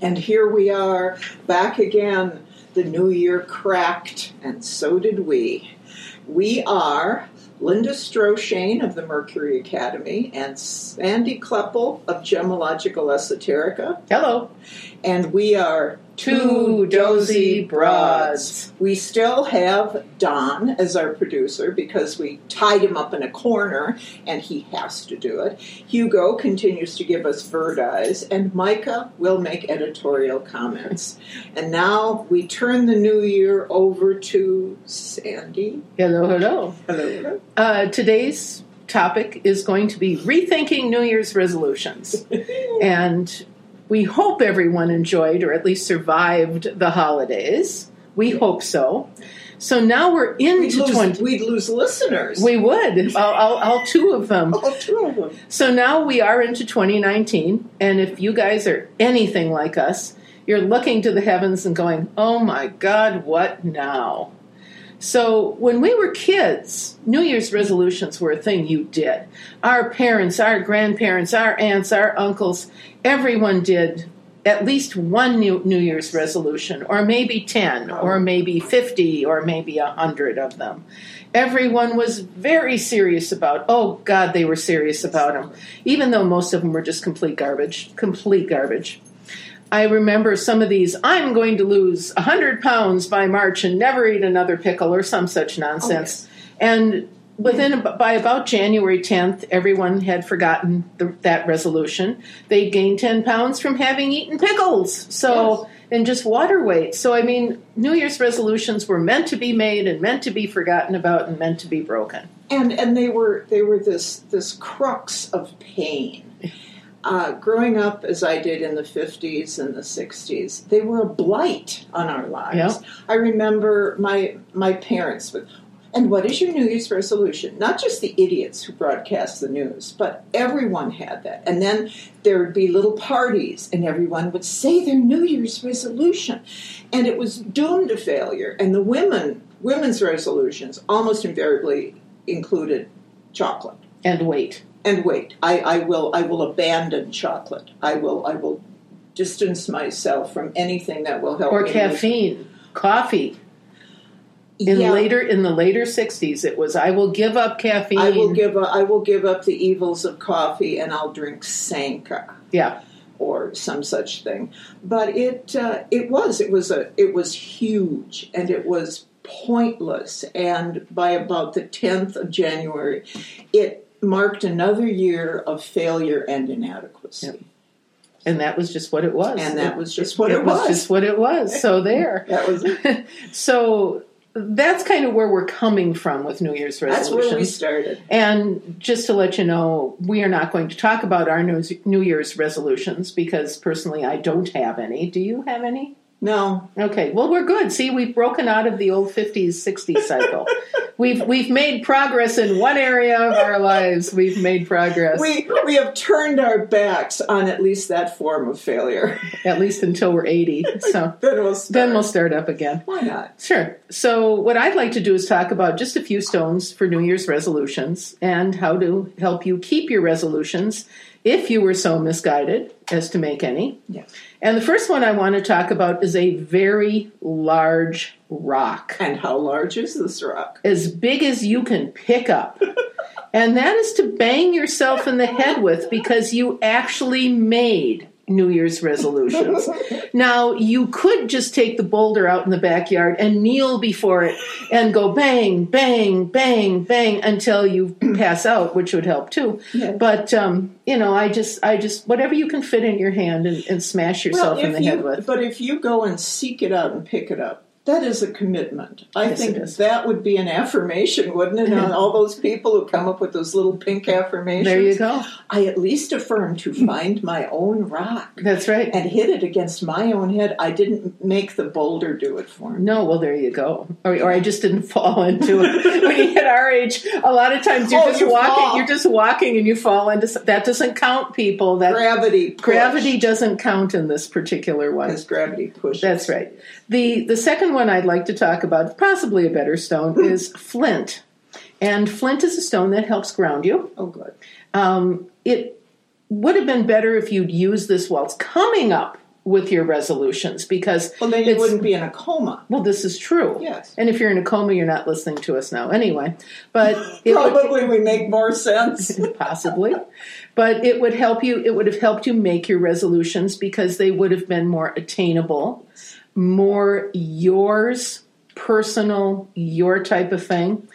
And here we are, back again. The new year cracked, and so did we. We are Linda Stroshane of the Mercury Academy and Sandy Kleppel of Gemological Esoterica. Hello. And we are Two dozy broads. We still have Don as our producer because we tied him up in a corner and he has to do it. Hugo continues to give us eyes, and Micah will make editorial comments. and now we turn the new year over to Sandy. Hello, hello. Hello. Uh, today's topic is going to be rethinking New Year's resolutions. and we hope everyone enjoyed or at least survived the holidays. We hope so. So now we're We'd into lose, 20. we'd lose listeners. We would. All, all, all two of them. All two of them. So now we are into 2019, and if you guys are anything like us, you're looking to the heavens and going, oh my God, what now? So when we were kids, New Year's resolutions were a thing you did. Our parents, our grandparents, our aunts, our uncles, everyone did at least one New, New Year's resolution, or maybe 10, or maybe 50, or maybe 100 of them. Everyone was very serious about, oh God, they were serious about them, even though most of them were just complete garbage, complete garbage. I remember some of these, I'm going to lose 100 pounds by March and never eat another pickle or some such nonsense. Oh, and within by about January 10th, everyone had forgotten the, that resolution. They gained 10 pounds from having eaten pickles. So, and just water weight. So, I mean, New Year's resolutions were meant to be made and meant to be forgotten about and meant to be broken. and and they were they were this this crux of pain. Uh, growing up as I did in the 50s and the 60s, they were a blight on our lives. Yeah. I remember my my parents would, and what is your New Year's resolution? Not just the idiots who broadcast the news, but everyone had that. And then there would be little parties, and everyone would say their New Year's resolution, and it was doomed to failure. And the women women's resolutions almost invariably included chocolate And wait. And wait I, I will i will abandon chocolate i will i will distance myself from anything that will help Or me caffeine, coffee. In yeah, later in the later 60s, it was I will give up caffeine. i will give up, i will give up the evils of coffee and i'll drink sanka Yeah. or some such thing but it uh, it was it was a it was huge and it was pointless and by about the 10th of january it marked another year of failure and inadequacy Yep. And that was just what it was. and that was just what it it, was. just what it was. So there. that was it. so that's kind of where we're coming from with New Year's resolutions. That's where we started. And just to let you know, we are not going to talk about our New Year's resolutions because personally I don't have any. Do you have any? No, Okay, well we're good. See, we've broken out of the old 50s 60s cycle. we've we've made progress in one area of our lives. We've made progress. we we have turned our backs on at least that form of failure. at least until we're 80. So then we'll start. then we'll start up again. Why not? Sure. So, what I'd like to do is talk about just a few stones for New Year's resolutions and how to help you keep your resolutions if you were so misguided as to make any. Yes. And the first one I want to talk about is a very large rock, And how large is this rock? as big as you can pick up. and that is to bang yourself in the head with because you actually made New Year's resolutions. Now, you could just take the boulder out in the backyard and kneel before it and go bang, bang, bang, bang until you pass out, which would help too. Yeah. But, um, you know, I just, I just, whatever you can fit in your hand and, and smash yourself in the you, head with. but if you go and seek it out and pick it up, that is a commitment. I Yes, think that would be an affirmation, wouldn't it? On all those people who come up with those little pink affirmations. There you go. I at least affirm to find my own rock That's right. and hit it against my own head. I didn't make the boulder do it for me. No, well, there you go. Or, or I just didn't fall into it. when you hit our age, a lot of times you're Oh, just you walking. fall. You're just walking, and you fall into that. Doesn't count, people. That Gravity, push, gravity doesn't count in this particular one. because gravity pushes. That's right. The the second one I'd like to talk about, possibly a better stone, is flint. And flint is a stone that helps ground you. Oh, good. Um, it would have been better if you'd used this while it's coming up with your resolutions because Well, then you wouldn't be in a coma. well, this is true. Yes. And if you're in a coma, you're not listening to us now anyway. But it would, Probably we make more sense. possibly, but it would help you. It would have helped you make your resolutions because they would have been more attainable, more yours, personal, your type of thing.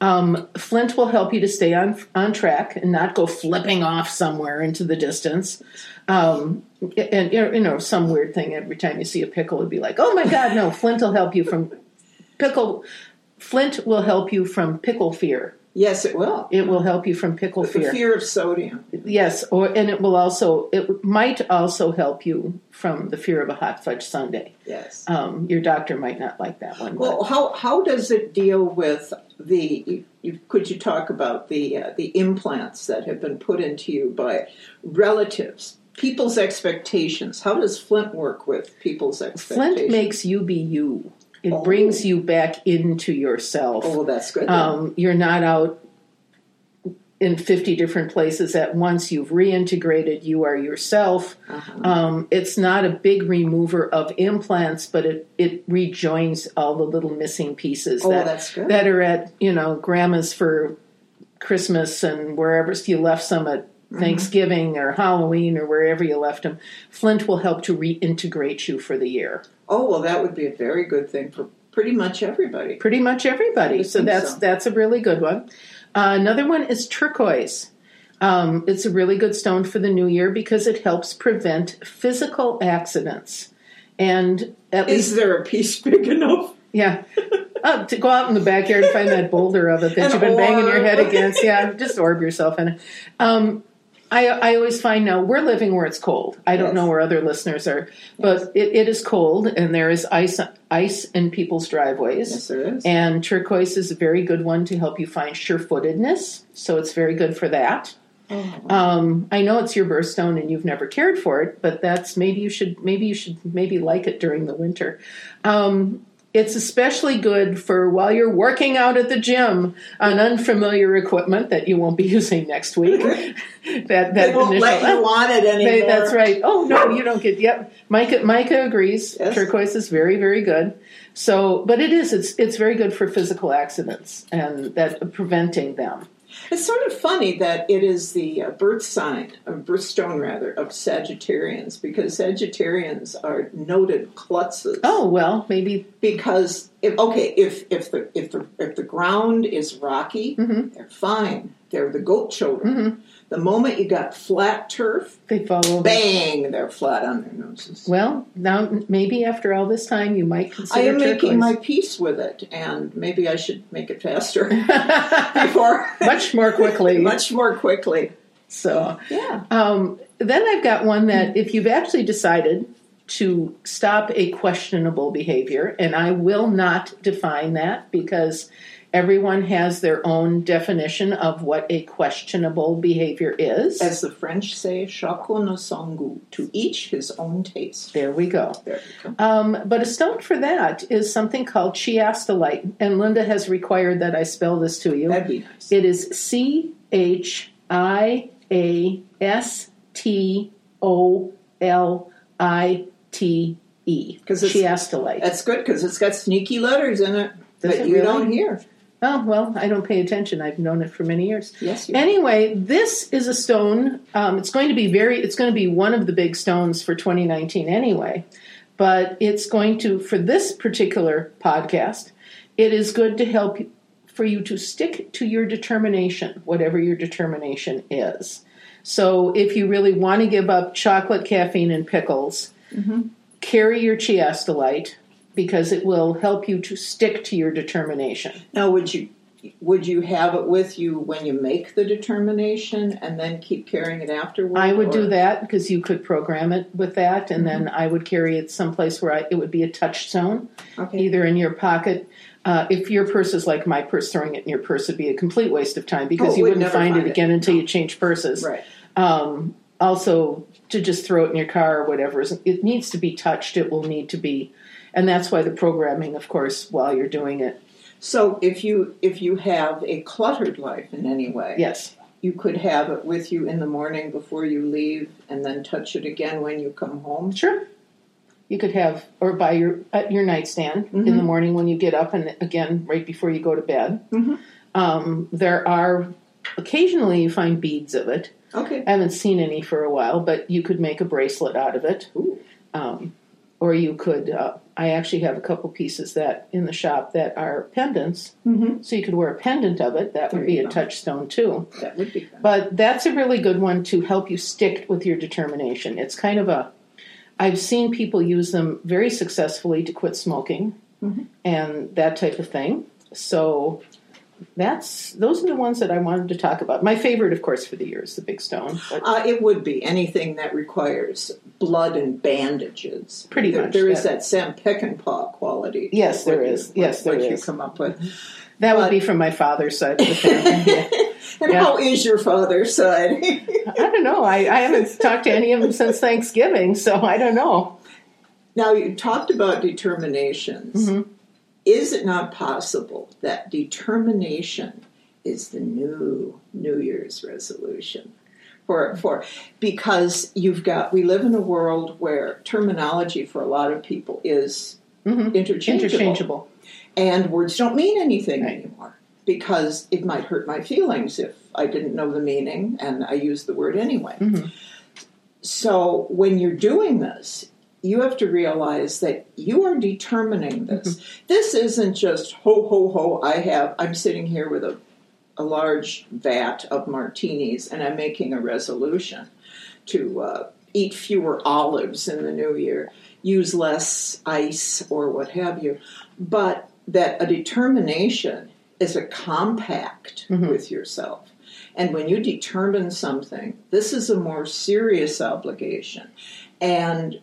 Um, Flint will help you to stay on on track and not go flipping off somewhere into the distance. Um, and you know, some weird thing. Every time you see a pickle, it'd be like, "Oh my God, no!" Flint will help you from pickle. Flint will help you from pickle fear. Yes, it will. It will help you from pickle The fear. fear of sodium. Yes, or and it will also it might also help you from the fear of a hot fudge sundae. Yes. Um, your doctor might not like that one. Well, how how does it deal with the? You, could you talk about the uh, the implants that have been put into you by relatives, people's expectations? How does Flint work with people's expectations? Flint makes you be you. It Oh. brings you back into yourself. Oh, that's good. Um, you're not out in 50 different places at once. You've reintegrated. You are yourself. Uh-huh. Um, it's not a big remover of implants, but it, it rejoins all the little missing pieces oh, that, that's good. that are at, you know, grandma's for Christmas and wherever you left some at. Thanksgiving or Halloween or wherever you left them. Flint will help to reintegrate you for the year. oh, well, that would be a very good thing for pretty much everybody. pretty much everybody. So that's so. that's a really good one. Uh, another one is turquoise. Um, it's a really good stone for the new year because it helps prevent physical accidents. And at Is least, there a piece big enough? yeah, uh, to go out in the backyard and find that boulder of it that An you've been banging your head against. Yeah, just orb yourself in it. Um, I, I always find now we're living where it's cold. I don't know where other listeners are, but it, it is cold and there is ice ice in people's driveways. Yes, there is. And turquoise is a very good one to help you find sure footedness. So it's very good for that. Oh. Um, I know it's your birthstone and you've never cared for it, but that's maybe you should maybe you should maybe like it during the winter. Um, it's especially good for while you're working out at the gym on unfamiliar equipment that you won't be using next week. that that they won't initial, let you on it anymore. They- that's right. Oh no, you don't get. Yep, Micah. Micah agrees. Yes. Turquoise is very, very good. So, but it is. It's it's very good for physical accidents and that preventing them. It's sort of funny that it is the uh, birth sign, or birthstone rather, of Sagittarians because Sagittarians are noted klutzes. Oh well, maybe. because if, okay, if if the if the if the ground is rocky, Mhm. they're fine. They're the goat children. The moment you got flat turf, They follow. bang, they're flat on their noses. Well, now maybe after all this time, you might I consider am making my peace with it, and maybe I should make it faster before much more quickly. much more quickly. So, Yeah. um, then I've got one that if you've actually decided to stop a questionable behavior, and I will not define that because everyone has their own definition of what a questionable behavior is. As the French say, chacun son goût, to each his own taste. there we go. There you go. Um, but a stone for that is something called chiastolite, and Linda has required that I spell this to you. That'd be nice. It is C H I A S T O L I T E. Chiastolite. That's good because it's got sneaky letters in it Does that it you really? don't hear. Oh, well, I don't pay attention. I've known it for many years. Yes, you Anyway, this is a stone. Um, it's going to be very. It's going to be one of the big stones for 2019 anyway. But it's going to for this particular podcast. It is good to help for you to stick to your determination, whatever your determination is. So, if you really want to give up chocolate, caffeine, and pickles, carry your chiastolite because it will help you to stick to your determination. Now, would you would you have it with you when you make the determination, and then keep carrying it afterward? I would or- do that because you could program it with that, and then I would carry it someplace where I, it would be a touchstone, Okay. either in your pocket. Uh, if your purse is like my purse, throwing it in your purse would be a complete waste of time because Oh, you wouldn't find, find it it. again until you change purses. Right. Um, also, to just throw it in your car or whatever, it needs to be touched. It will need to be, and that's why the programming, of course, while you're doing it. So, if you if you have a cluttered life in any way, Yes, you could have it with you in the morning before you leave, and then touch it again when you come home. sure. You could have, or by your at your nightstand in the morning when you get up, and again right before you go to bed. Mhm. Um, there are occasionally you find beads of it. Okay. I haven't seen any for a while, but you could make a bracelet out of it. Ooh. Um, or you could, uh, I actually have a couple pieces that in the shop that are pendants. Mhm. So you could wear a pendant of it. That There would be a go. touchstone too. That would be fun. But that's a really good one to help you stick with your determination. It's kind of a, I've seen people use them very successfully to quit smoking Mhm. and that type of thing. So that's those are the ones that I wanted to talk about. My favorite, of course, for the year is the big stone. Uh, it would be anything that requires blood and bandages. Pretty There- much, There is that Sam Peckinpah quality. Yes, there is. what you- Yes, what there you come up with. that would be from my father's side of the family. Yeah. And Yeah. how is your father's side? I don't know. I, I haven't talked to any of them since Thanksgiving, so I don't know. now you talked about determinations. Mhm. Is it not possible that determination is the new New Year's resolution? For, for because you've got we live in a world where terminology for a lot of people is Mhm. interchangeable. Interchangeable. and words don't mean anything Right. anymore because it might hurt my feelings if I didn't know the meaning and I use the word anyway. Mhm. So when you're doing this, you have to realize that you are determining this. Mm-hmm. This isn't just ho ho ho. I have. I'm sitting here with a a large vat of martinis and I'm making a resolution to uh, eat fewer olives in the new year, use less ice or what have you. But that a determination is a compact Mhm. with yourself. And when you determine something, this is a more serious obligation. And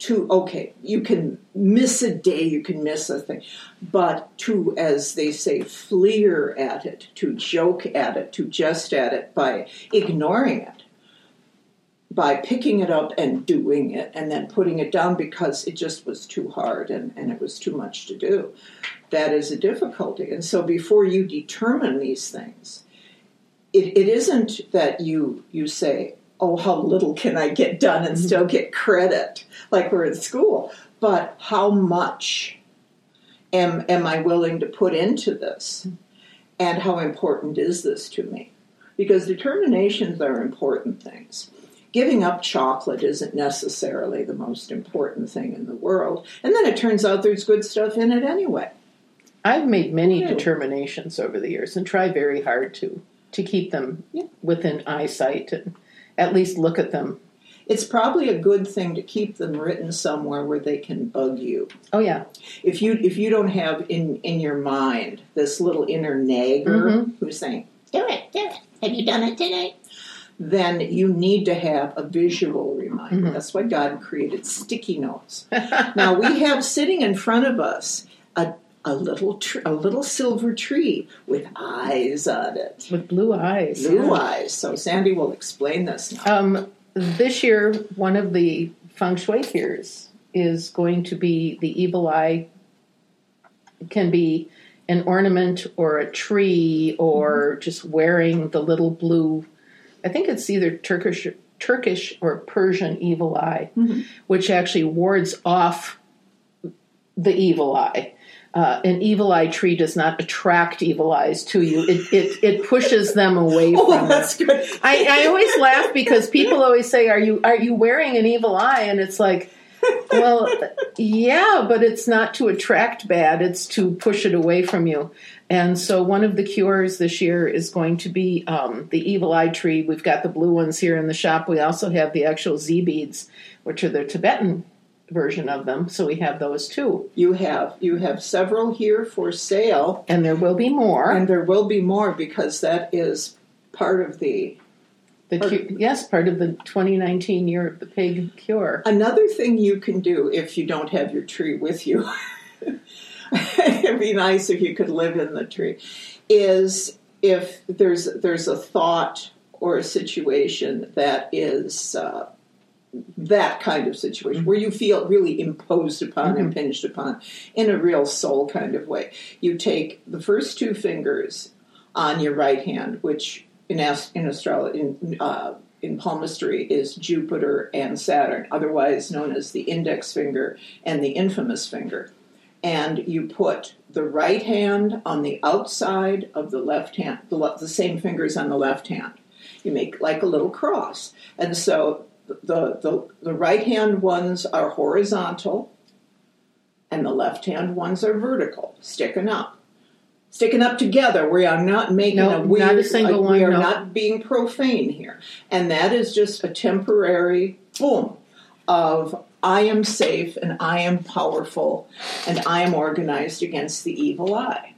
to, okay, you can miss a day, you can miss a thing, but to, as they say, fleer at it, to joke at it, to jest at it by ignoring it, by picking it up and doing it and then putting it down because it just was too hard and, and it was too much to do. That is a difficulty. And so before you determine these things, it, it isn't that you you say, oh, how little can I get done and mm-hmm. still get credit, like we're in school, but how much am am I willing to put into this, and how important is this to me? Because determinations are important things. Giving up chocolate isn't necessarily the most important thing in the world, and then it turns out there's good stuff in it anyway. I've made many determinations over the years and try very hard to to keep them Yeah. within eyesight and at least look at them. It's probably a good thing to keep them written somewhere where they can bug you. Oh yeah, if you if you don't have in in your mind this little inner nagger Mhm. who's saying do it do it have you done it today then you need to have a visual reminder Mhm. that's why god created sticky notes now we have sitting in front of us a a little tr- a little silver tree with eyes on it with blue eyes. blue yeah. eyes so sandy will explain this Um, this year, one of the feng shui cures is going to be the evil eye. It can be an ornament or a tree or just wearing the little blue. I think it's either Turkish, Turkish or Persian evil eye, Mhm. which actually wards off the evil eye. Uh, an evil eye tree does not attract evil eyes to you. It it, it pushes them away oh from you. that's good I, I always laugh because people always say, "Are you are you wearing an evil eye?" And it's like, well, yeah, but it's not to attract bad; it's to push it away from you. And so, one of the cures this year is going to be um, the evil eye tree. We've got the blue ones here in the shop. We also have the actual Dzi beads, which are the Tibetan version of them. So we have those too, you have you have several here for sale and there will be more. And there will be more because that is part of the. the cu- yes, part of the 2019 year of the pig cure. Another thing you can do if you don't have your tree with you, it'd be nice if you could live in the tree, is if there's there's a thought or a situation that is. Uh, that kind of situation where you feel really imposed upon, Mhm. impinged upon in a real soul kind of way. You take the first two fingers on your right hand, which in, ast- in astrology, in uh, in palmistry is Jupiter and Saturn, otherwise known as the index finger and the infamous finger. And you put the right hand on the outside of the left hand, the, le- the same fingers on the left hand. You make like a little cross. And so the, the, the right hand ones are horizontal, and the left hand ones are vertical, sticking up. Sticking up together, we are not making No, a not a single We one, are no. not being profane here, and that is just a temporary boom of I am safe and I am powerful and I am organized against the evil eye.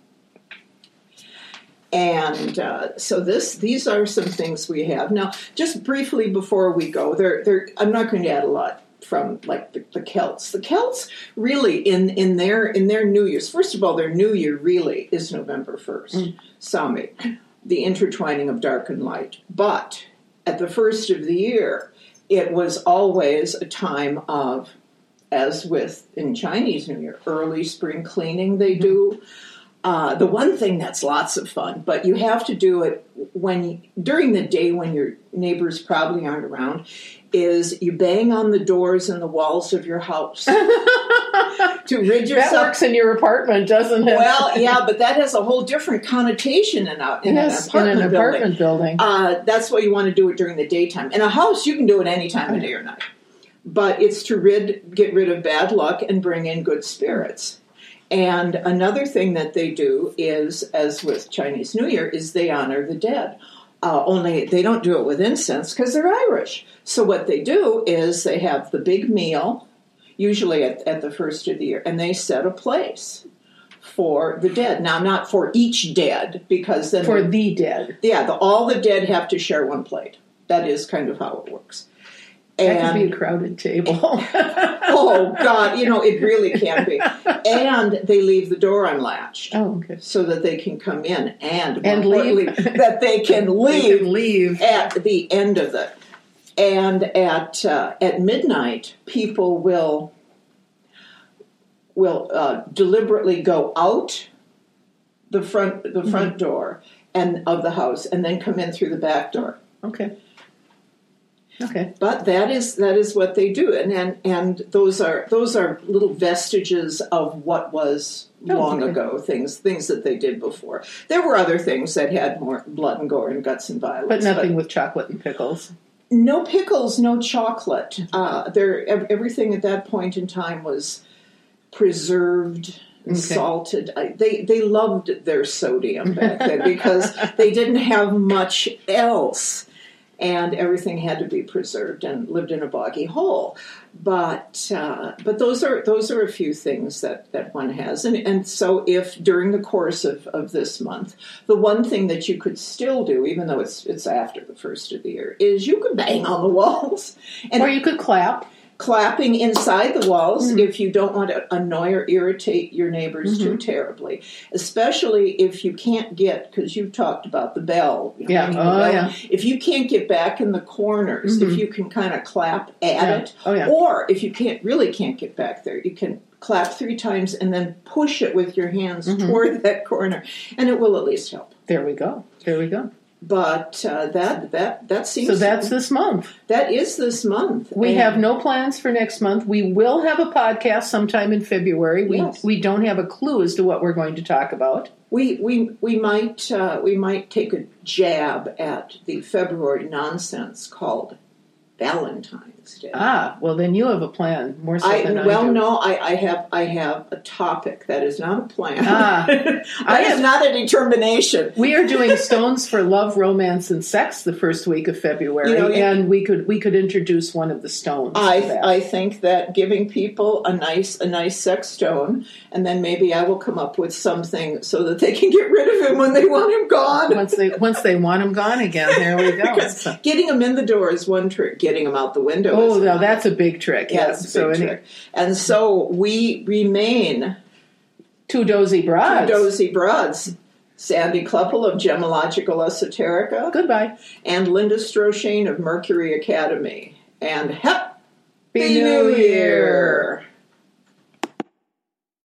And uh, so this, these are some things we have now. Just briefly before we go, there, there. I'm not going to add a lot from like the, the Celts. The Celts really in in their in their New Year's. First of all, their New Year really is November first, Samhain, the intertwining of dark and light. But at the first of the year, it was always a time of, as with in Chinese New Year, early spring cleaning. They do. Uh, the one thing that's lots of fun, but you have to do it when during the day when your neighbors probably aren't around, is you bang on the doors and the walls of your house to rid yourself. That works in your apartment, doesn't it? Well, yeah, but that has a whole different connotation in, a, in yes, an apartment in an building. apartment building. Uh, that's why you want to do it during the daytime. In a house, you can do it any time of day or night, but it's to rid get rid of bad luck and bring in good spirits. And another thing that they do is, as with Chinese New Year, is they honor the dead. Uh, only they don't do it with incense because they're Irish. So what they do is they have the big meal, usually at, at the first of the year, and they set a place for the dead. Now, not for each dead, because then for the dead. yeah, the, all the dead have to share one plate. That is kind of how it works. That could be a crowded table. oh god, you know it really can be. And they leave the door unlatched oh, okay. so that they can come in, and And leave. that they can They leave can leave. at the end of it. And at uh, at midnight, people will will uh, deliberately go out the front the front door and of the house, and then come in through the back door. Okay. Okay. But that is that is what they do, and and, and those are those are little vestiges of what was Oh, long okay. ago things things that they did before. There were other things that had more blood and gore and guts and violence, But nothing with chocolate and pickles. no pickles, no chocolate. Uh, there, everything at that point in time was preserved, and Okay. salted. I, they they loved their sodium back then because they didn't have much else, and everything had to be preserved and lived in a boggy hole. But uh, but those are those are a few things that, that one has, and and so if during the course of, of this month, the one thing that you could still do, even though it's it's after the first of the year, is you could bang on the walls and Or you could clap. Clapping inside the walls Mm-hmm. if you don't want to annoy or irritate your neighbors Mm-hmm. too terribly, especially if you can't get because you've talked about the bell. you know, Yeah. Oh, bell. yeah. If you can't get back in the corners, Mhm. if you can kind of clap at Yeah. it, Oh, yeah. or if you can't really can't get back there, you can clap three times and then push it with your hands Mhm. toward that corner, and it will at least help. There we go. There we go. But uh, that that that seems So that's this month. that is this month. We And- have no plans for next month. We will have a podcast sometime in February. We Yes. we don't have a clue as to what we're going to talk about. We we we might uh, we might take a jab at the February nonsense called Valentine's Ah, well then you have a plan more so I than I well do. no I, I have I have a topic that is not a plan. Ah. that I is have- not a determination. We are doing stones for love, romance, and sex the first week of February, You know, and we could we could introduce one of the stones. I. I think that giving people a nice a nice sex stone, and then maybe I will come up with something so that they can get rid of him when they want him gone. once they once they want him gone again, there we go. So- getting him in the door is one trick. Getting him out the window. Oh, now that's a big trick. Yeah, yes. so big any- trick. And so we remain two dozy broads. Two dozy broads. Sandy Kleppel of Gemological Esoterica Goodbye. and Linda Stroshane of Mercury Academy. And happy Be New Year!